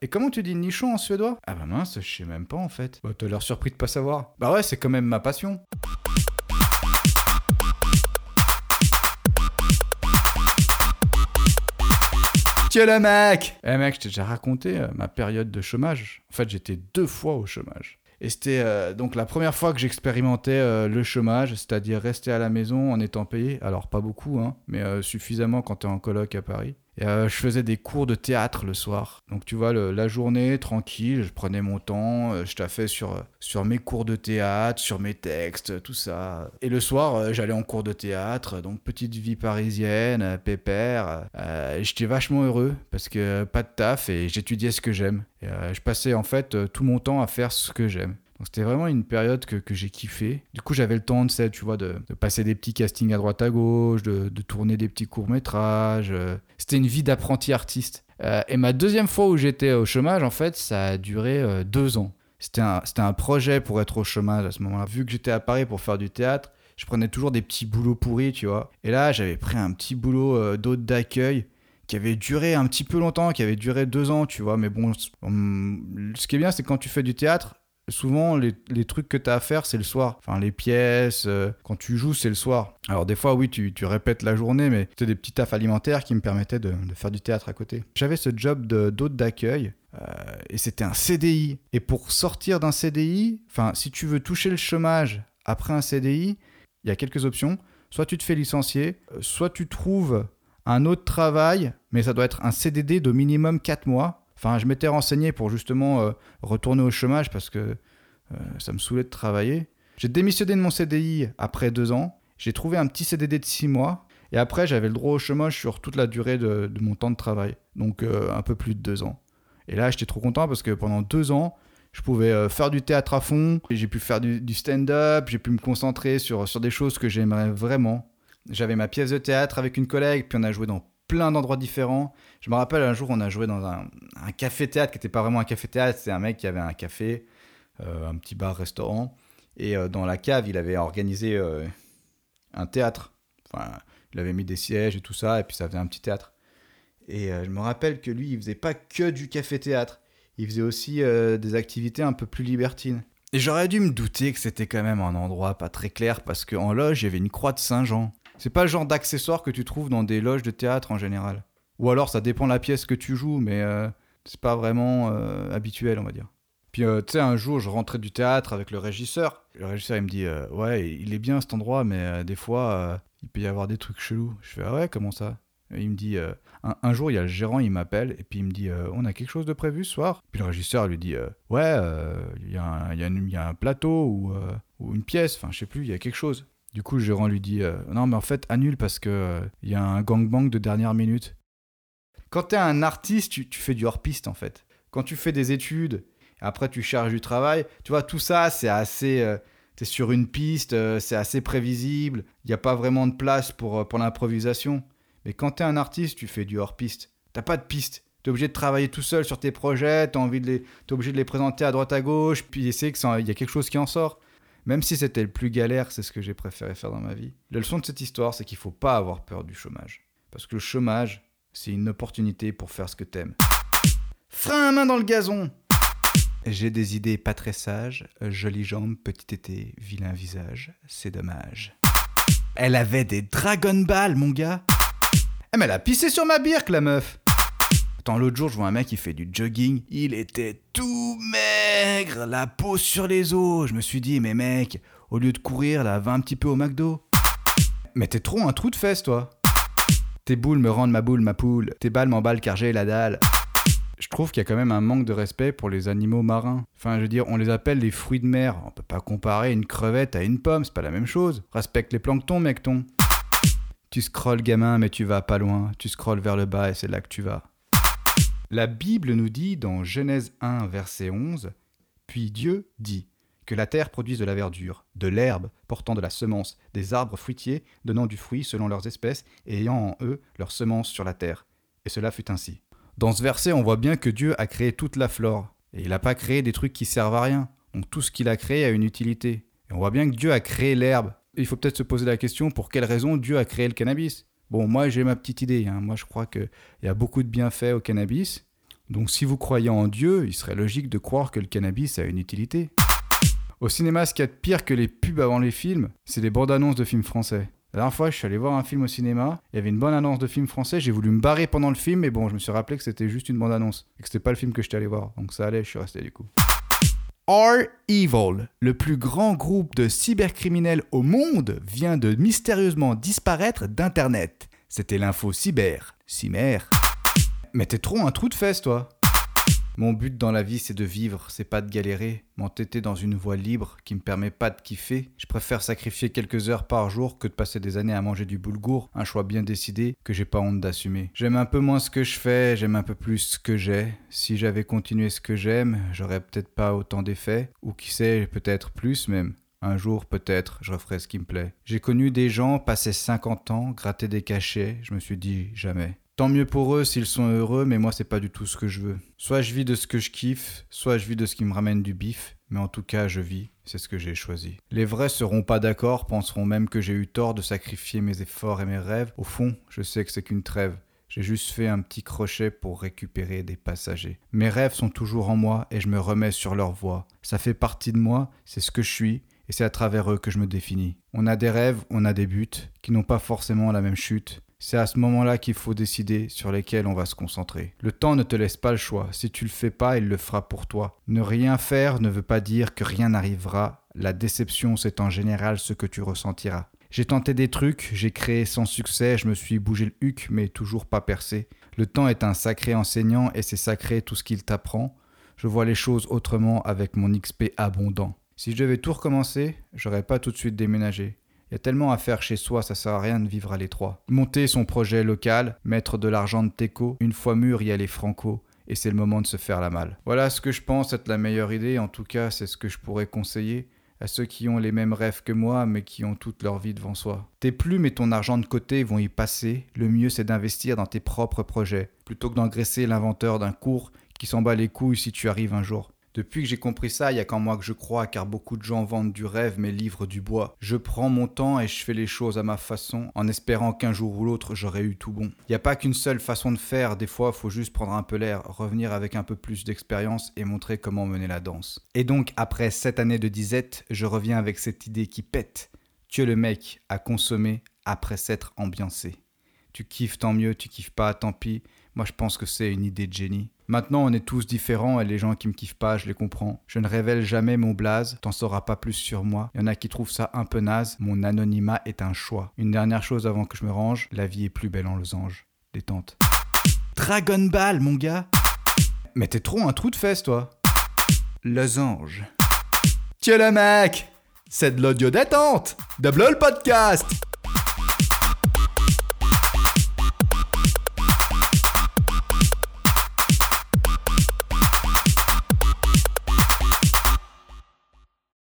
Et comment tu dis nichon en suédois? Ah bah mince, je sais même pas en fait. Bah t'as l'air surpris de pas savoir. Bah ouais, c'est quand même ma passion. Tiens le mec Eh mec, je t'ai déjà raconté euh, ma période de chômage. En fait, j'étais deux fois au chômage. Et c'était euh, donc la première fois que j'expérimentais euh, le chômage, c'est-à-dire rester à la maison en étant payé. Alors pas beaucoup, hein, mais suffisamment quand t'es en coloc à Paris. Euh, je faisais des cours de théâtre le soir. Donc tu vois, la journée, tranquille, je prenais mon temps, euh, je taffais sur, euh, sur mes cours de théâtre, sur mes textes, tout ça. Et le soir, j'allais en cours de théâtre, donc petite vie parisienne, pépère. J'étais vachement heureux parce que pas de taf et j'étudiais ce que j'aime. Je passais en fait tout mon temps à faire ce que j'aime. C'était vraiment une période que, que j'ai kiffé. Du coup, j'avais le temps, sais, tu vois, de, de passer des petits castings à droite à gauche, de, de tourner des petits courts-métrages. euh. C'était une vie d'apprenti artiste. Euh, et ma deuxième fois où j'étais au chômage, en fait, ça a duré euh, deux ans. C'était un, un projet pour être au chômage à ce moment-là. Vu que j'étais à Paris pour faire du théâtre, je prenais toujours des petits boulots pourris, tu vois. Et là, j'avais pris un petit boulot euh, d'hôte d'accueil qui avait duré un petit peu longtemps, qui avait duré deux ans, tu vois. Mais bon, ce qui est bien, c'est quand tu fais du théâtre, souvent les, trucs que tu as à faire, c'est le soir. Enfin, les pièces, euh, quand tu joues, c'est le soir. Alors des fois, oui, tu, répètes la journée, mais c'était des petits tafs alimentaires qui me permettaient de, faire du théâtre à côté. J'avais ce job d'hôte d'accueil. euh, et c'était un CDI. Et pour sortir d'un CDI, enfin, si tu veux toucher le chômage après un CDI, il y a quelques options. Soit tu te fais licencier, euh, soit tu trouves un autre travail, mais ça doit être un CDD de minimum 4 mois. Enfin, je m'étais renseigné pour justement euh, retourner au chômage parce que euh, ça me saoulait de travailler. J'ai démissionné de mon CDI après deux ans. J'ai trouvé un petit CDD de 6 mois. Et après, j'avais le droit au chômage sur toute la durée de, mon temps de travail. Donc, euh, un peu plus de deux ans. Et là, j'étais trop content parce que pendant deux ans, je pouvais faire du théâtre à fond. J'ai pu faire du, du stand-up. J'ai pu me concentrer sur, sur des choses que j'aimerais vraiment. J'avais ma pièce de théâtre avec une collègue, puis on a joué dans plein d'endroits différents. Je me rappelle un jour, on a joué dans un, café-théâtre qui n'était pas vraiment un café-théâtre, c'est un mec qui avait un café, euh, un petit bar-restaurant. Et euh, dans la cave, il avait organisé euh, un théâtre. Enfin, il avait mis des sièges et tout ça, et puis ça faisait un petit théâtre. Et je me rappelle que lui, il faisait pas que du café-théâtre. Il faisait aussi des activités un peu plus libertines. Et j'aurais dû me douter que c'était quand même un endroit pas très clair, parce qu'en loge, il y avait une croix de Saint-Jean. C'est pas le genre d'accessoire que tu trouves dans des loges de théâtre en général. Ou alors ça dépend de la pièce que tu joues, mais euh, c'est pas vraiment euh, habituel, on va dire. Puis euh, tu sais, un jour, je rentrais du théâtre avec le régisseur. Le régisseur, il me dit Ouais, il est bien cet endroit, mais des fois, il peut y avoir des trucs chelous. Je fais Ah ouais, comment ça? Il me dit un, jour, il y a le gérant, il m'appelle, et puis il me dit On a quelque chose de prévu ce soir? Puis le régisseur lui dit Ouais, il y, a un- plateau ou, ou une pièce, enfin, je sais plus, il y a quelque chose. Du coup, le lui dit euh, Non, mais en fait, annule parce que euh, il y a un gangbang de dernière minute. Quand t'es un artiste, tu, fais du hors-piste en fait. Quand tu fais des études, après tu cherches du travail, tu vois, tout ça, c'est assez. euh, t'es sur une piste, euh, c'est assez prévisible, il n'y a pas vraiment de place pour, pour l'improvisation. Mais quand t'es un artiste, tu fais du hors-piste. T'as pas de piste. T'es obligé de travailler tout seul sur tes projets, de les, t'es obligé de les présenter à droite à gauche, puis essayer qu'il y a quelque chose qui en sort. Même si c'était le plus galère, c'est ce que j'ai préféré faire dans ma vie. La leçon de cette histoire, c'est qu'il faut pas avoir peur du chômage. Parce que le chômage, c'est une opportunité pour faire ce que t'aimes. Frein à main dans le gazon J'ai des idées pas très sages, jolies jambes, petit été, vilain visage, c'est dommage. Elle avait des Dragon Ball, mon gars Eh mais elle a pissé sur ma birque, la meuf L'autre jour, je vois un mec qui fait du jogging. Il était tout maigre, la peau sur les os. Je me suis dit, mais mec, au lieu de courir, là, va un petit peu au McDo. Mais t'es trop un trou de fesse, toi. Tes boules me rendent ma boule, ma poule. Tes balles m'emballent car j'ai la dalle. Je trouve qu'il y a quand même un manque de respect pour les animaux marins. Enfin, je veux dire, on les appelle les fruits de mer. On peut pas comparer une crevette à une pomme, c'est pas la même chose. Respecte les planctons, mec ton. Tu scrolles, gamin, mais tu vas pas loin. Tu scrolles vers le bas et c'est là que tu vas. La Bible nous dit dans Genèse 1, verset 11, Puis Dieu dit que la terre produise de la verdure, de l'herbe portant de la semence, des arbres fruitiers donnant du fruit selon leurs espèces et ayant en eux leur semence sur la terre. Et cela fut ainsi. Dans ce verset, on voit bien que Dieu a créé toute la flore. Et il n'a pas créé des trucs qui servent à rien. Donc tout ce qu'il a créé a une utilité. Et on voit bien que Dieu a créé l'herbe. Il faut peut-être se poser la question pour quelle raison Dieu a créé le cannabis? Bon, moi j'ai ma petite idée. hein. Moi je crois qu'il y a beaucoup de bienfaits au cannabis. Donc si vous croyez en Dieu, il serait logique de croire que le cannabis a une utilité. Au cinéma, ce qu'il y a de pire que les pubs avant les films, c'est les bandes annonces de films français. La dernière fois, je suis allé voir un film au cinéma, il y avait une bonne annonce de film français, j'ai voulu me barrer pendant le film, mais bon, je me suis rappelé que c'était juste une bande annonce, et que c'était pas le film que j'étais allé voir, donc ça allait, je suis resté du coup. R Evil, le plus grand groupe de cybercriminels au monde, vient de mystérieusement disparaître d'Internet. C'était l'info cyber. Cymer. Mais t'es trop un trou de fesses, toi. Mon but dans la vie, c'est de vivre, c'est pas de galérer, m'entêter dans une voie libre qui me permet pas de kiffer. Je préfère sacrifier quelques heures par jour que de passer des années à manger du boulgour, un choix bien décidé que j'ai pas honte d'assumer. J'aime un peu moins ce que je fais, j'aime un peu plus ce que j'ai. Si j'avais continué ce que j'aime, j'aurais peut-être pas autant d'effets, ou qui sait, peut-être plus même. Un jour, peut-être, je referai ce qui me plaît. J'ai connu des gens passer 50 ans, gratter des cachets, je me suis dit jamais. Tant mieux pour eux s'ils sont heureux, mais moi c'est pas du tout ce que je veux. Soit je vis de ce que je kiffe, soit je vis de ce qui me ramène du bif, mais en tout cas je vis, c'est ce que j'ai choisi. Les vrais seront pas d'accord, penseront même que j'ai eu tort de sacrifier mes efforts et mes rêves. Au fond, je sais que c'est qu'une trêve. J'ai juste fait un petit crochet pour récupérer des passagers. Mes rêves sont toujours en moi et je me remets sur leur voie. Ça fait partie de moi, c'est ce que je suis, et c'est à travers eux que je me définis. On a des rêves, on a des buts, qui n'ont pas forcément la même chute, c'est à ce moment-là qu'il faut décider sur lesquels on va se concentrer. Le temps ne te laisse pas le choix. Si tu le fais pas, il le fera pour toi. Ne rien faire ne veut pas dire que rien n'arrivera. La déception, c'est en général ce que tu ressentiras. J'ai tenté des trucs, j'ai créé sans succès, je me suis bougé le huc, mais toujours pas percé. Le temps est un sacré enseignant et c'est sacré tout ce qu'il t'apprend. Je vois les choses autrement avec mon XP abondant. Si je devais tout recommencer, j'aurais pas tout de suite déménagé. Il y a tellement à faire chez soi, ça sert à rien de vivre à l'étroit. Monter son projet local, mettre de l'argent de teco, une fois mûr, y aller franco, et c'est le moment de se faire la malle. Voilà ce que je pense être la meilleure idée, en tout cas c'est ce que je pourrais conseiller à ceux qui ont les mêmes rêves que moi mais qui ont toute leur vie devant soi. Tes plumes et ton argent de côté vont y passer, le mieux c'est d'investir dans tes propres projets, plutôt que d'engraisser l'inventeur d'un cours qui s'en bat les couilles si tu arrives un jour. Depuis que j'ai compris ça, il y a qu'en moi que je crois, car beaucoup de gens vendent du rêve mais livrent du bois. Je prends mon temps et je fais les choses à ma façon, en espérant qu'un jour ou l'autre j'aurai eu tout bon. Il n'y a pas qu'une seule façon de faire, des fois faut juste prendre un peu l'air, revenir avec un peu plus d'expérience et montrer comment mener la danse. Et donc, après sept années de disette, je reviens avec cette idée qui pète. Tu es le mec à consommer après s'être ambiancé. Tu kiffes tant mieux, tu kiffes pas tant pis. Moi je pense que c'est une idée de génie. Maintenant, on est tous différents et les gens qui me kiffent pas, je les comprends. Je ne révèle jamais mon blaze, t'en sauras pas plus sur moi. Il y en a qui trouvent ça un peu naze, mon anonymat est un choix. Une dernière chose avant que je me range, la vie est plus belle en losange. Détente. Dragon Ball, mon gars Mais t'es trop un trou de fesse, toi Losange. Tiens le mec C'est de l'audio détente De le podcast